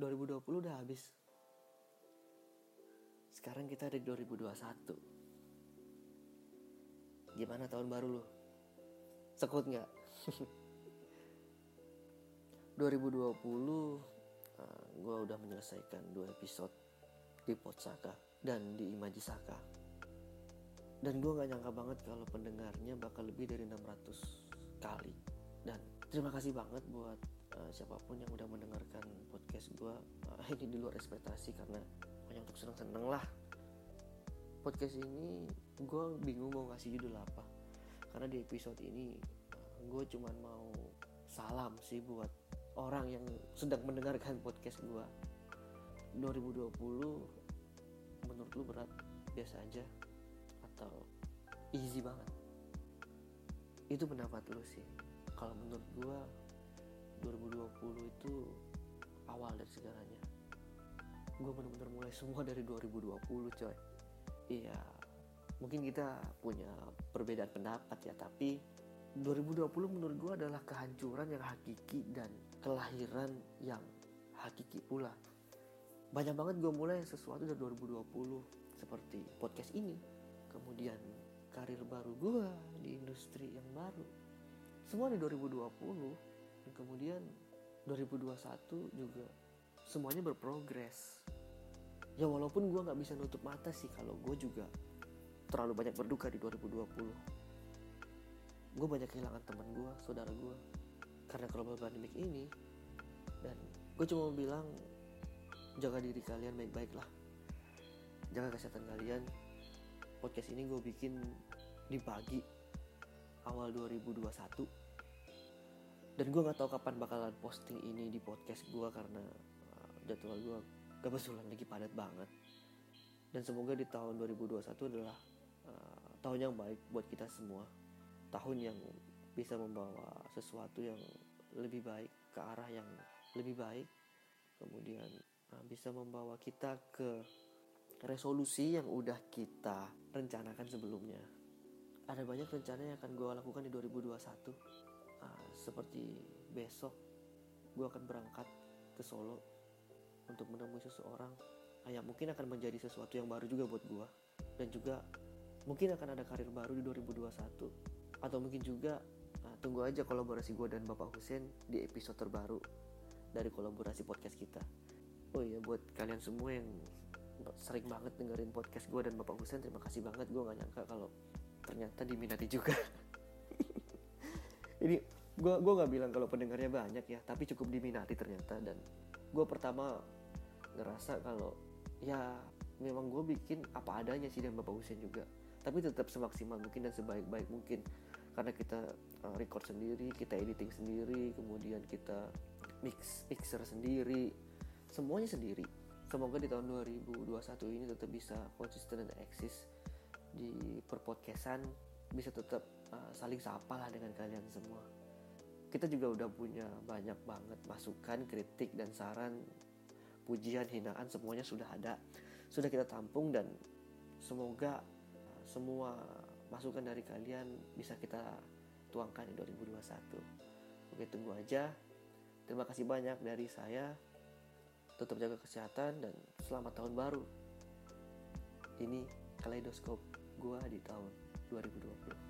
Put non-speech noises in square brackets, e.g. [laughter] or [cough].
2020 udah habis. Sekarang kita ada di 2021 gimana tahun baru lu? Sekut nggak? 2020 uh, gue udah menyelesaikan dua episode di Potsaka dan di Imaji Saka. Dan gue nggak nyangka banget kalau pendengarnya bakal lebih dari 600 kali. Dan terima kasih banget buat uh, siapa pun yang udah mendengarkan podcast gue uh, ini di luar ekspektasi karena hanya untuk seneng-seneng lah. Podcast ini gue bingung mau ngasih judul apa. Karena di episode ini uh, gue cuman mau salam sih buat orang yang sedang mendengarkan podcast gue 2020 menurut lu berat biasa aja atau easy banget? Itu pendapat lu sih. Kalau menurut gua 2020 itu awal dari segalanya. Gue bener-bener mulai semua dari 2020 coy. Iya mungkin kita punya perbedaan pendapat ya tapi 2020 menurut gue adalah kehancuran yang hakiki dan kelahiran yang hakiki pula. Banyak banget gue mulai sesuatu dari 2020 seperti podcast ini. Kemudian karir baru gue di industri yang baru. Semua di 2020 dan kemudian 2021 juga semuanya berprogres. Ya walaupun gue nggak bisa nutup mata sih kalau gue juga terlalu banyak berduka di 2020 gue banyak kehilangan teman gue saudara gue karena global pandemic ini dan gue cuma mau bilang jaga diri kalian baik-baik lah. Jaga kesehatan kalian. Podcast ini gue bikin di pagi awal 2021 dan gue nggak tahu kapan bakalan posting ini di podcast gue karena uh, jadwal gue kebetulan lagi padat banget dan semoga di tahun 2021 adalah uh, tahun yang baik buat kita semua tahun yang bisa membawa sesuatu yang lebih baik ke arah yang lebih baik kemudian uh, bisa membawa kita ke resolusi yang udah kita rencanakan sebelumnya. Ada banyak rencana yang akan gue lakukan di 2021. Uh, seperti besok gue akan berangkat ke Solo untuk menemui seseorang uh, yang mungkin akan menjadi sesuatu yang baru juga buat gue. Dan juga mungkin akan ada karir baru di 2021. Atau mungkin juga uh, tunggu aja kolaborasi gue dan Bapak Husen di episode terbaru dari kolaborasi podcast kita. Oh iya buat kalian semua yang sering banget dengerin podcast gue dan Bapak Husen terima kasih banget gue gak nyangka kalau ternyata diminati juga [laughs] ini gue gue nggak bilang kalau pendengarnya banyak ya tapi cukup diminati ternyata. Dan gue pertama ngerasa kalau ya memang gue bikin apa adanya sih dan Bapak Husen juga. Tapi tetap semaksimal mungkin dan sebaik-baik mungkin. Karena kita uh, record sendiri kita editing sendiri kemudian kita mix mixer sendiri semuanya sendiri. Semoga di tahun 2021 ini tetap bisa konsisten dan eksis di perpodcastan bisa tetap uh, saling sapa lah dengan kalian semua. Kita juga udah punya banyak banget masukan kritik dan saran pujian hinaan semuanya sudah ada. Sudah kita tampung dan semoga uh, semua masukan dari kalian bisa kita tuangkan di 2021 oke tunggu aja. Terima kasih banyak dari saya. Tetap jaga kesehatan dan selamat tahun baru. Ini kaleidoskop gua di tahun 2020.